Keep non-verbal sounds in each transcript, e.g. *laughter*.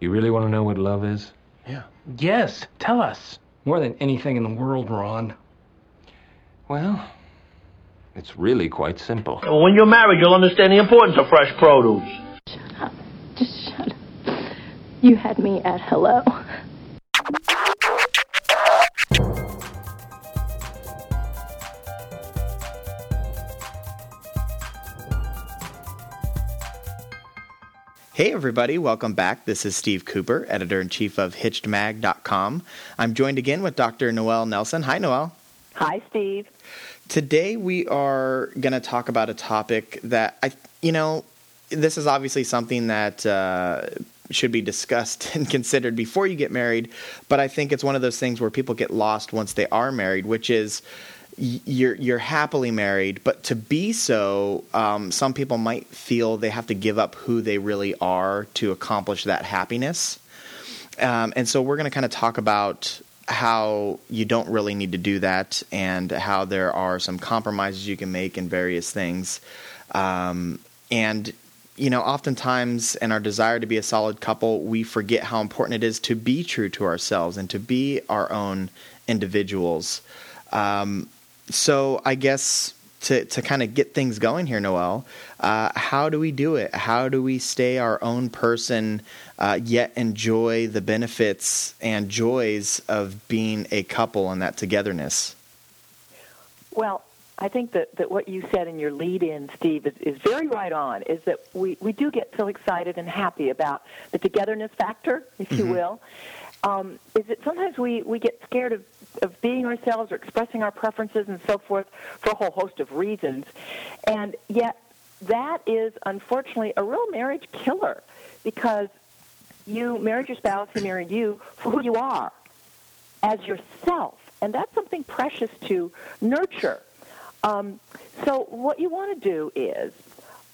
You really want to know what love is? Yeah. Yes, tell us. More than anything in the world, Ron. Well, it's really quite simple. When you're married, you'll understand the importance of fresh produce. Shut up. Just shut up. You had me at hello. Hey, everybody, welcome back. This is Steve Cooper, editor in chief of HitchedMag.com. I'm joined again with Dr. Noelle Nelson. Hi, Noelle. Hi, Steve. Today, we are going to talk about a topic that I, you know, this is obviously something that uh, should be discussed *laughs* and considered before you get married, but I think it's one of those things where people get lost once they are married, which is you're you're happily married, but to be so, um, some people might feel they have to give up who they really are to accomplish that happiness. Um, and so we're going to kind of talk about how you don't really need to do that, and how there are some compromises you can make in various things. Um, and you know, oftentimes in our desire to be a solid couple, we forget how important it is to be true to ourselves and to be our own individuals. Um, so I guess to to kind of get things going here, Noelle, uh, how do we do it? How do we stay our own person, uh, yet enjoy the benefits and joys of being a couple and that togetherness? Well, I think that, that what you said in your lead in, Steve, is, is very right on, is that we, we do get so excited and happy about the togetherness factor, if you Mhm. will. Um, is that sometimes we, we get scared of, of being ourselves or expressing our preferences and so forth for a whole host of reasons. And yet, that is unfortunately a real marriage killer because you married your spouse, he married you for who you are as yourself. And that's something precious to nurture. Um, so, what you want to do is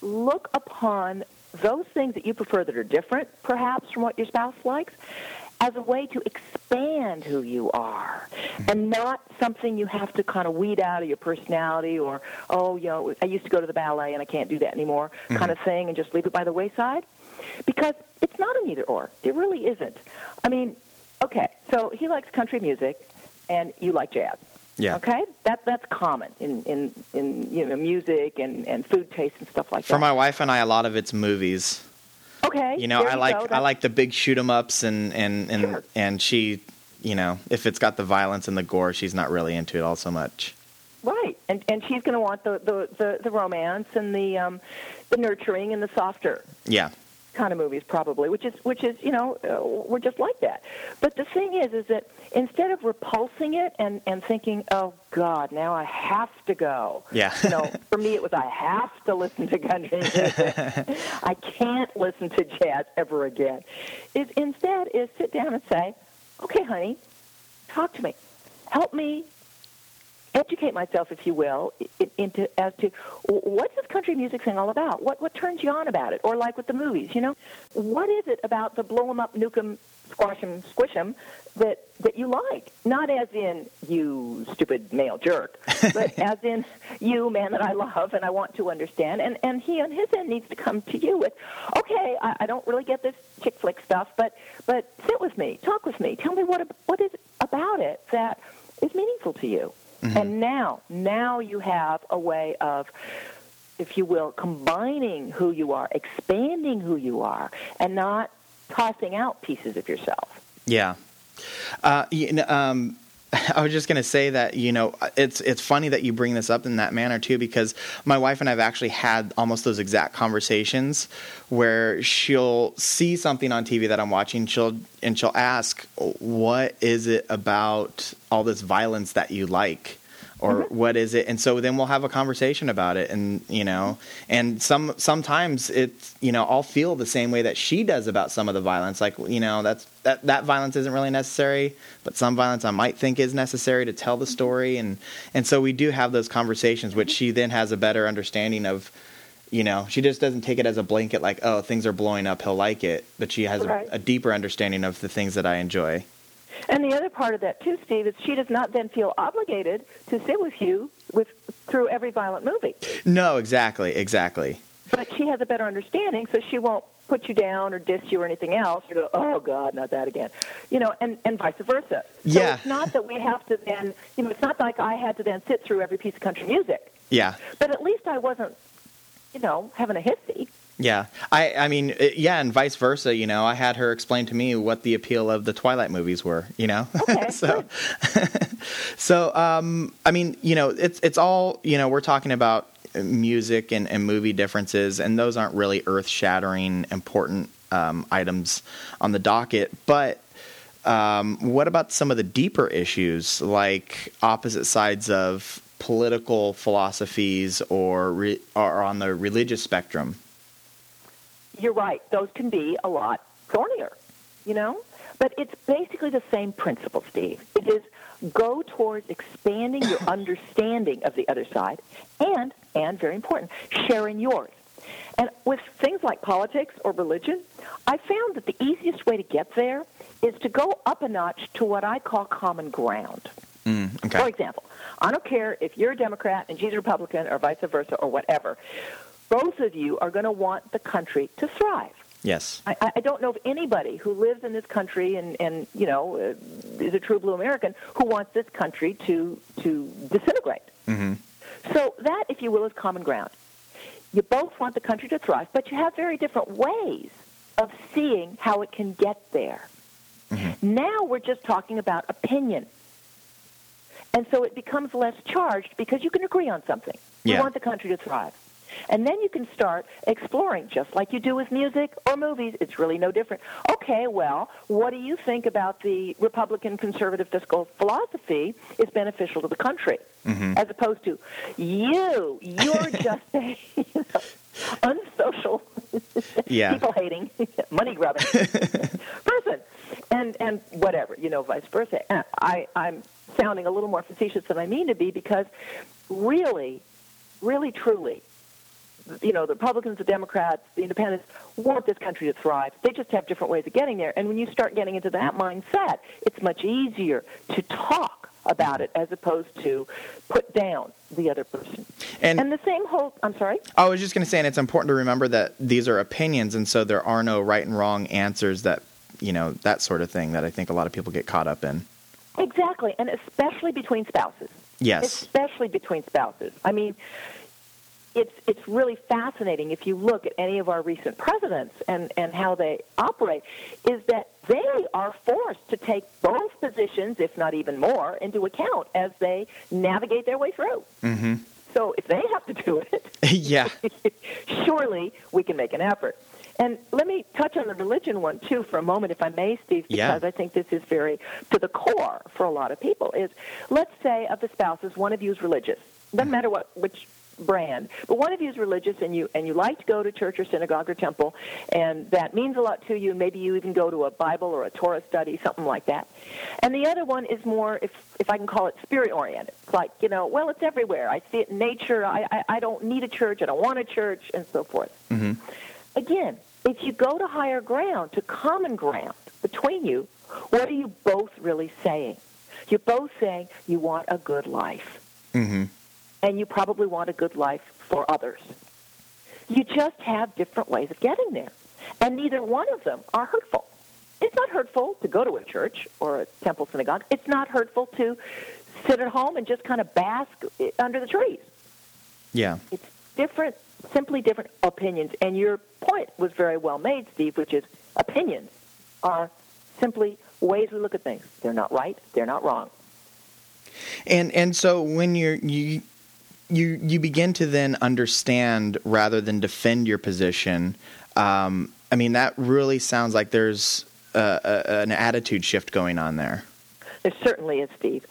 look upon those things that you prefer that are different, perhaps, from what your spouse likes, as a way to expand who you are and not something you have to kind of weed out of your personality or, oh, you know, I used to go to the ballet and I can't do that anymore mm-hmm. kind of thing and just leave it by the wayside. Because it's not an either or. It really isn't. I mean, okay, so he likes country music and you like jazz. Yeah. Okay, that that's common in in in you know music and and food taste and stuff like For that. For my wife and I, a lot of it's movies. Okay, You know, I like go. I like the big shoot 'em ups and and and Sure. and she, you know, if it's got the violence and the gore, she's not really into it all so much. right, and and she's going to want the, the the the romance and the um the nurturing and the softer Yeah. Kind of movies probably which is which is you know uh, we're just like that. But the thing is is that instead of repulsing it and and thinking oh god now i have to go Yeah. you know for me it was i have to listen to country music *laughs* i can't listen to jazz ever again. Is instead is sit down and say okay honey talk to me. Help me educate myself, if you will, i- into as to what's this country music thing all about? What what turns you on about it? Or like with the movies, you know, what is it about the blow 'em up, nuke 'em, squash 'em, squish 'em that that you like? Not as in you stupid male jerk, *laughs* but as in you man that I love and I want to understand. And and he on his end needs to come to you with, okay, I, I don't really get this chick flick stuff, but but sit with me, talk with me, tell me what ab- what is about it that is meaningful to you. And now, now you have a way of, if you will, combining who you are, expanding who you are, and not tossing out pieces of yourself. Yeah. Uh, um, *laughs* I was just going to say that you know it's it's funny that you bring this up in that manner too because my wife and I have actually had almost those exact conversations where she'll see something on TV that I'm watching she'll and she'll ask what is it about all this violence that you like or what is it and so then we'll have a conversation about it and you know and some sometimes it's you know I'll feel the same way that she does about some of the violence like you know that's that that violence isn't really necessary but some violence I might think is necessary to tell the mm-hmm. story and and so we do have those conversations which mm-hmm. she then has a better understanding of you know she just doesn't take it as a blanket like oh things are blowing up he'll like it but she has Right. a, a deeper understanding of the things that I enjoy And the other part of that too, Steve, is she does not then feel obligated to sit with you with through every violent movie. no exactly exactly But she has a better understanding, so she won't put you down or diss you or anything else, you go, oh God, not that again, you know, and and vice versa. So Yeah. it's not that we have to then, you know, it's not like I had to then sit through every piece of country music, Yeah. but at least I wasn't, you know, having a hissy. Yeah, I, I mean, it- yeah, and vice versa. You know, I had her explain to me what the appeal of the Twilight movies were. You know, Okay, *laughs* so, *laughs* so, um, I mean, you know, it's it's all you know. We're talking about music and, and movie differences, and those aren't really earth shattering important um, items on the docket. But um, what about some of the deeper issues, like opposite sides of political philosophies or re- or on the religious spectrum? You're right; those can be a lot thornier, you know. But it's basically the same principle, Steve. It is go towards expanding your *coughs* understanding of the other side, and and very important, sharing yours. And with things like politics or religion, I found that the easiest way to get there is to go up a notch to what I call common ground. Mm, okay. For example, I don't care if you're a Democrat and she's a Republican or vice versa or whatever. Both of you are going to want the country to thrive. Yes. I, I don't know of anybody who lives in this country and, and you know uh, is a true blue American who wants this country to to disintegrate. hmm So that, if you will, is common ground. You both want the country to thrive, but you have very different ways of seeing how it can get there. Now we're just talking about opinion. And so it becomes less charged because you can agree on something. You Yeah. want the country to thrive. And then you can start exploring, just like you do with music or movies. It's really no different. Okay, well, what do you think about the Republican conservative fiscal philosophy is beneficial to the country? Mm-hmm. As opposed to, you, you're *laughs* just a you know, unsocial, Yeah. people hating, *laughs* money grubbing *laughs* person. And, and whatever, you know, vice versa. And I, I'm sounding a little more facetious than I mean to be because really, really, truly, you know, the Republicans, the Democrats, the Independents want this country to thrive. They just have different ways of getting there. And when you start getting into that mindset, it's much easier to talk about it as opposed to put down the other person. And- and the same whole, I'm sorry? I was just going to say, and it's important to remember that these are opinions, and so there are no right and wrong answers that, you know, that sort of thing that I think a lot of people get caught up in. Exactly, and especially between spouses. Yes. Especially between spouses. I mean, it's it's really fascinating if you look at any of our recent presidents and, and how they operate, is that they are forced to take both positions, if not even more, into account as they navigate their way through. hmm So if they have to do it, *laughs* yeah. *laughs* surely we can make an effort. And let me touch on the religion one too for a moment, if I may, Steve, Yeah. because I think this is very to the core for a lot of people. Is let's say of the spouses, one of you is religious. Doesn't matter what which brand, but one of you is religious, and you and you like to go to church or synagogue or temple, and that means a lot to you. Maybe you even go to a Bible or a Torah study, something like that. And the other one is more, if if I can call it, spirit oriented. It's like you know, well, it's everywhere. I see it in nature. I I, I don't need a church. I don't want a church, and so forth. hmm Again, if you go to higher ground, to common ground between you, what are you both really saying? You're both saying you want a good life, hmm and you probably want a good life for others. You just have different ways of getting there, and neither one of them are hurtful. It's not hurtful to go to a church or a temple synagogue. It's not hurtful to sit at home and just kind of bask under the trees. Yeah. It's different, simply different opinions. And your point was very well made, Steve, which is opinions are simply ways we look at things. They're not right, they're not wrong. And and so when you're you you you begin to then understand rather than defend your position. Um, I mean that really sounds like there's a, a, an attitude shift going on there. There certainly is, Steve.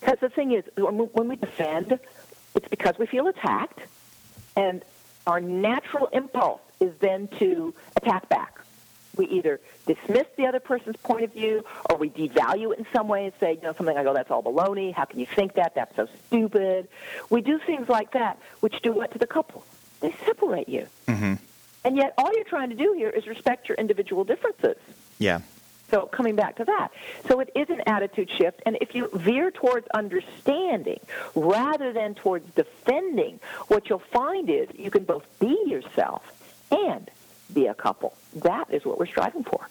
Because the thing is, when we- when we defend, it's because we feel attacked, and our natural impulse is then to attack back. We either dismiss the other person's point of view, or we devalue it in some way and say, you know, something like, "Oh, that's all baloney. How can you think that? That's so stupid." We do things like that, which do what to the couple? They separate you. hmm And yet, all you're trying to do here is respect your individual differences. Yeah. So coming back to that, so it is an attitude shift, and if you veer towards understanding rather than towards defending, what you'll find is you can both be yourself be a couple. That is what we're striving for.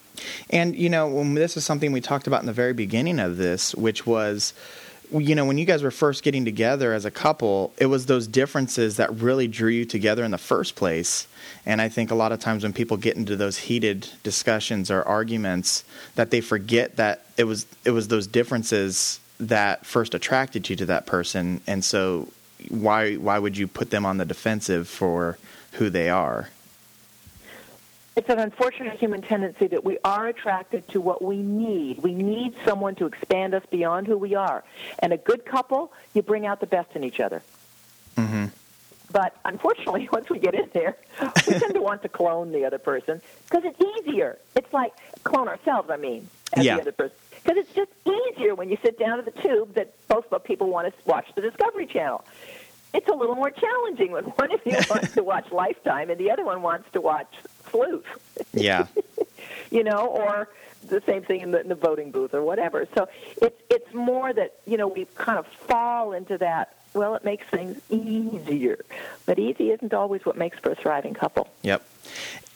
And you know, this is something we talked about in the very beginning of this, which was you know, when you guys were first getting together as a couple, it was those differences that really drew you together in the first place. And I think a lot of times when people get into those heated discussions or arguments, that they forget that it was it was those differences that first attracted you to that person. And so, why why would you put them on the defensive for who they are? It's an unfortunate human tendency that we are attracted to what we need. We need someone to expand us beyond who we are. And a good couple, you bring out the best in each other. Mm-hmm. But unfortunately, *laughs* once we get in there, we tend to want to clone the other person because it's easier. It's like clone ourselves, I mean, as Yeah. the other person. Because it's just easier when you sit down at the tube that both of people want to watch the Discovery Channel. It's a little more challenging when *laughs* one of you wants to watch Lifetime and the other one wants to watch Sleuth Yeah. *laughs* you know, or the same thing in the, in the voting booth or whatever. So it's it's more that you know we kind of fall into that. Well, it makes things easier, but easy isn't always what makes for a thriving couple. Yep.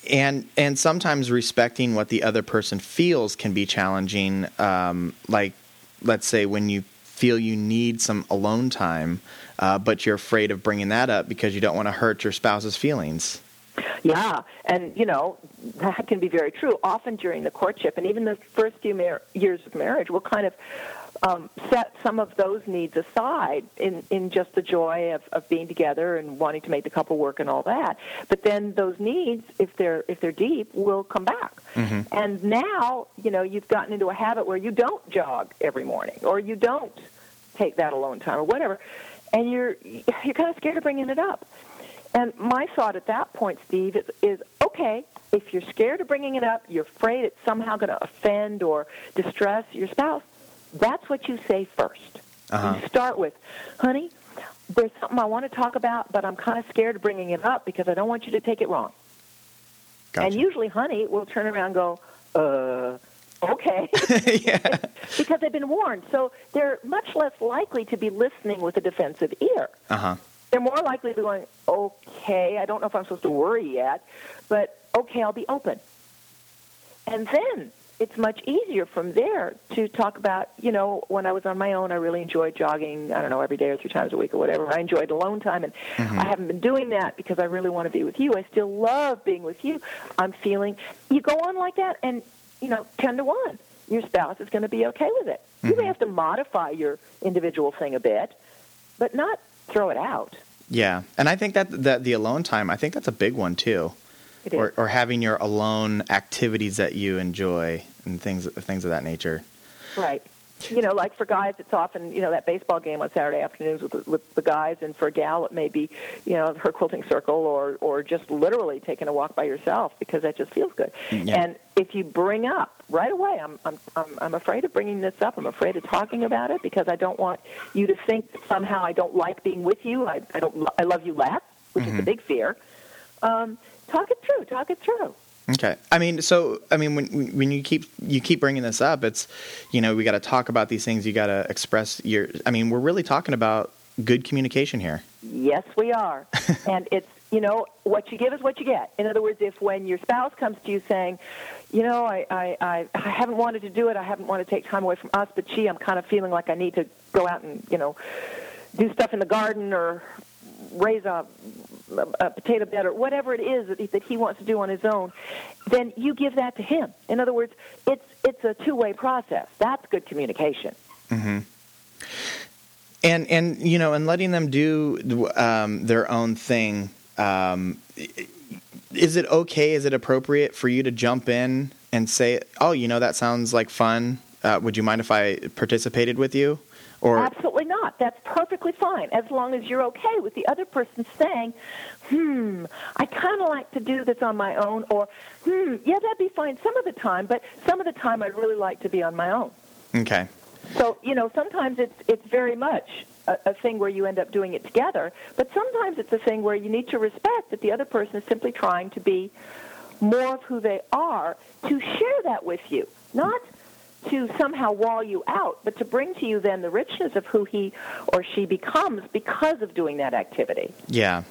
And and sometimes respecting what the other person feels can be challenging. Um, like, let's say when you feel you need some alone time, uh, but you're afraid of bringing that up because you don't want to hurt your spouse's feelings. Yeah, and you know that can be very true. Often during the courtship and even the first few mar- years of marriage, we'll kind of um, set some of those needs aside in in just the joy of, of being together and wanting to make the couple work and all that. But then those needs, if they're if they're deep, will come back. And now you know you've gotten into a habit where you don't jog every morning or you don't take that alone time or whatever, and you're you're kind of scared of bringing it up. And my thought at that point, Steve, is, is okay, if you're scared of bringing it up, you're afraid it's somehow going to offend or distress your spouse, that's what you say 1st Uh-huh. You start with, honey, there's something I want to talk about, but I'm kind of scared of bringing it up because I don't want you to take it wrong. Gotcha. And usually, honey will turn around and go, uh, okay. *laughs* yeah. *laughs* because they've been warned. So they're much less likely to be listening with a defensive ear. Uh huh. They're more likely to be going, okay, I don't know if I'm supposed to worry yet, but okay, I'll be open. And then it's much easier from there to talk about, you know, when I was on my own, I really enjoyed jogging, I don't know, every day or three times a week or whatever. I enjoyed alone time, and mm-hmm. I haven't been doing that because I really want to be with you. I still love being with you. I'm feeling, you go on like that, and, you know, 10 to 1, your spouse is going to be okay with it. You may mm-hmm. have to modify your individual thing a bit, but not throw it out. Yeah. And I think that that the alone time, I think that's a big one too. It is. Or, or having your alone activities that you enjoy and things things of that nature. Right. You know, like for guys, it's often you know that baseball game on Saturday afternoons with the, with the guys, and for a gal, it may be you know her quilting circle, or or just literally taking a walk by yourself because that just feels good. Yeah. And if you bring up right away, I'm I'm I'm I'm afraid of bringing this up. I'm afraid of talking about it because I don't want you to think somehow I don't like being with you. I I don't I love you less, which is a big fear. Um, talk it through. Talk it through. Okay. I mean, so I mean, when when you keep you keep bringing this up, it's you know we got to talk about these things. You got to express your. I mean, we're really talking about good communication here. Yes, we are. *laughs* and it's, you know, what you give is what you get. In other words, if when your spouse comes to you saying, you know, I, I, I, I haven't wanted to do it, I haven't wanted to take time away from us, but gee, I'm kind of feeling like I need to go out and, you know, do stuff in the garden or raise a, a potato bed or whatever it is that he, that he wants to do on his own, then you give that to him. In other words, it's, it's a two-way process. That's good communication. and and you know and letting them do um, their own thing um, is it okay is it appropriate for you to jump in and say oh you know that sounds like fun uh, would you mind if i participated with you or Absolutely not. That's perfectly fine as long as you're okay with the other person saying, hmm, I kind of like to do this on my own, or, hmm, yeah, that'd be fine some of the time, but some of the time I'd really like to be on my own. okay So, you know, sometimes it's, it's very much a, a thing where you end up doing it together, but sometimes it's a thing where you need to respect that the other person is simply trying to be more of who they are to share that with you, not to somehow wall you out, but to bring to you then the richness of who he or she becomes because of doing that activity. Yeah,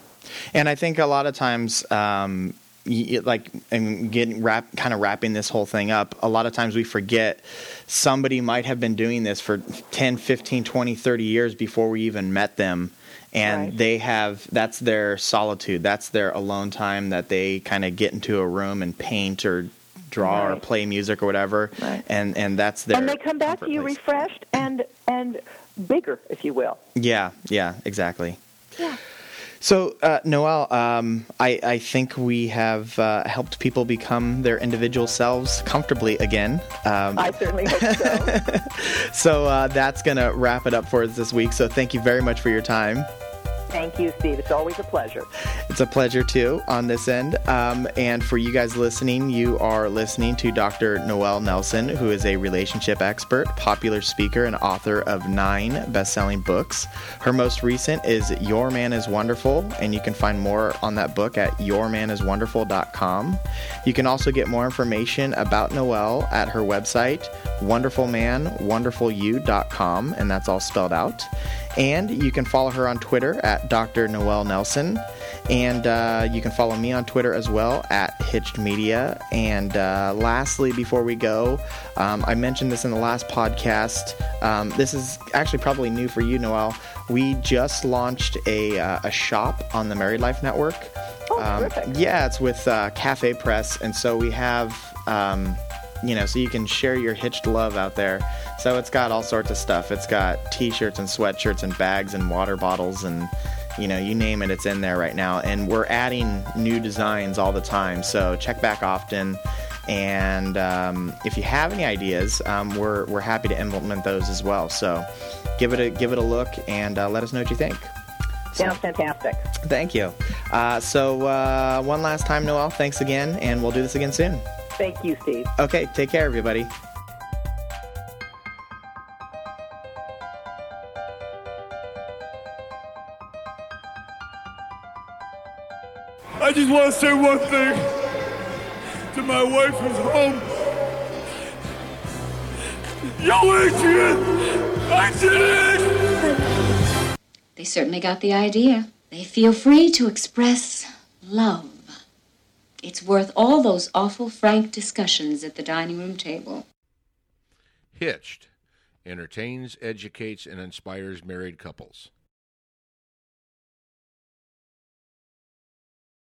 and I think a lot of times, um, like and getting wrap kind of wrapping this whole thing up a lot of times we forget somebody might have been doing this for 10 15 20 30 years before we even met them and Right. they have that's their solitude that's their alone time that they kind of get into a room and paint or draw or play music or whatever Right. and and that's their and they come back to you place. refreshed and and bigger, if you will. yeah yeah exactly Yeah. So, uh, Noelle, um, I, I think we have uh, helped people become their individual selves comfortably again. Um, I certainly hope so. *laughs* so, uh, that's going to wrap it up for us this week. So, thank you very much for your time. Thank you, Steve. It's always a pleasure. It's a pleasure, too, on this end. Um, and for you guys listening, you are listening to Dr. Noelle Nelson, who is a relationship expert, popular speaker, and author of nine best selling books. Her most recent is Your Man is Wonderful, and you can find more on that book at yourmaniswonderful.com. You can also get more information about Noelle at her website, wonderfulmanwonderfulyou.com, and that's all spelled out. And you can follow her on Twitter at Dr. Noelle Nelson. And uh, you can follow me on Twitter as well at Hitched Media. And uh, lastly, before we go, um, I mentioned this in the last podcast. Um, this is actually probably new for you, Noelle. We just launched a, uh, a shop on the Married Life Network. Oh, Um, yeah, it's with uh, Cafe Press, and so we have, um, you know, so you can share your hitched love out there. So it's got all sorts of stuff. It's got T-shirts and sweatshirts and bags and water bottles and, you know, you name it, it's in there right now. And we're adding new designs all the time. So check back often. And um, if you have any ideas, um, we're we're happy to implement those as well. So give it a give it a look and uh, let us know what you think. Sounds fantastic. Thank you. Uh, so, uh, one last time, Noelle, thanks again, and we'll do this again soon. Thank you, Steve. Okay, take care, everybody. I just want to say one thing to my wife who's home. Yo, Adrian! I did it! They certainly got the idea. They feel free to express love. Worth all those awful frank discussions at the dining room table. Hitched entertains, educates, and inspires married couples.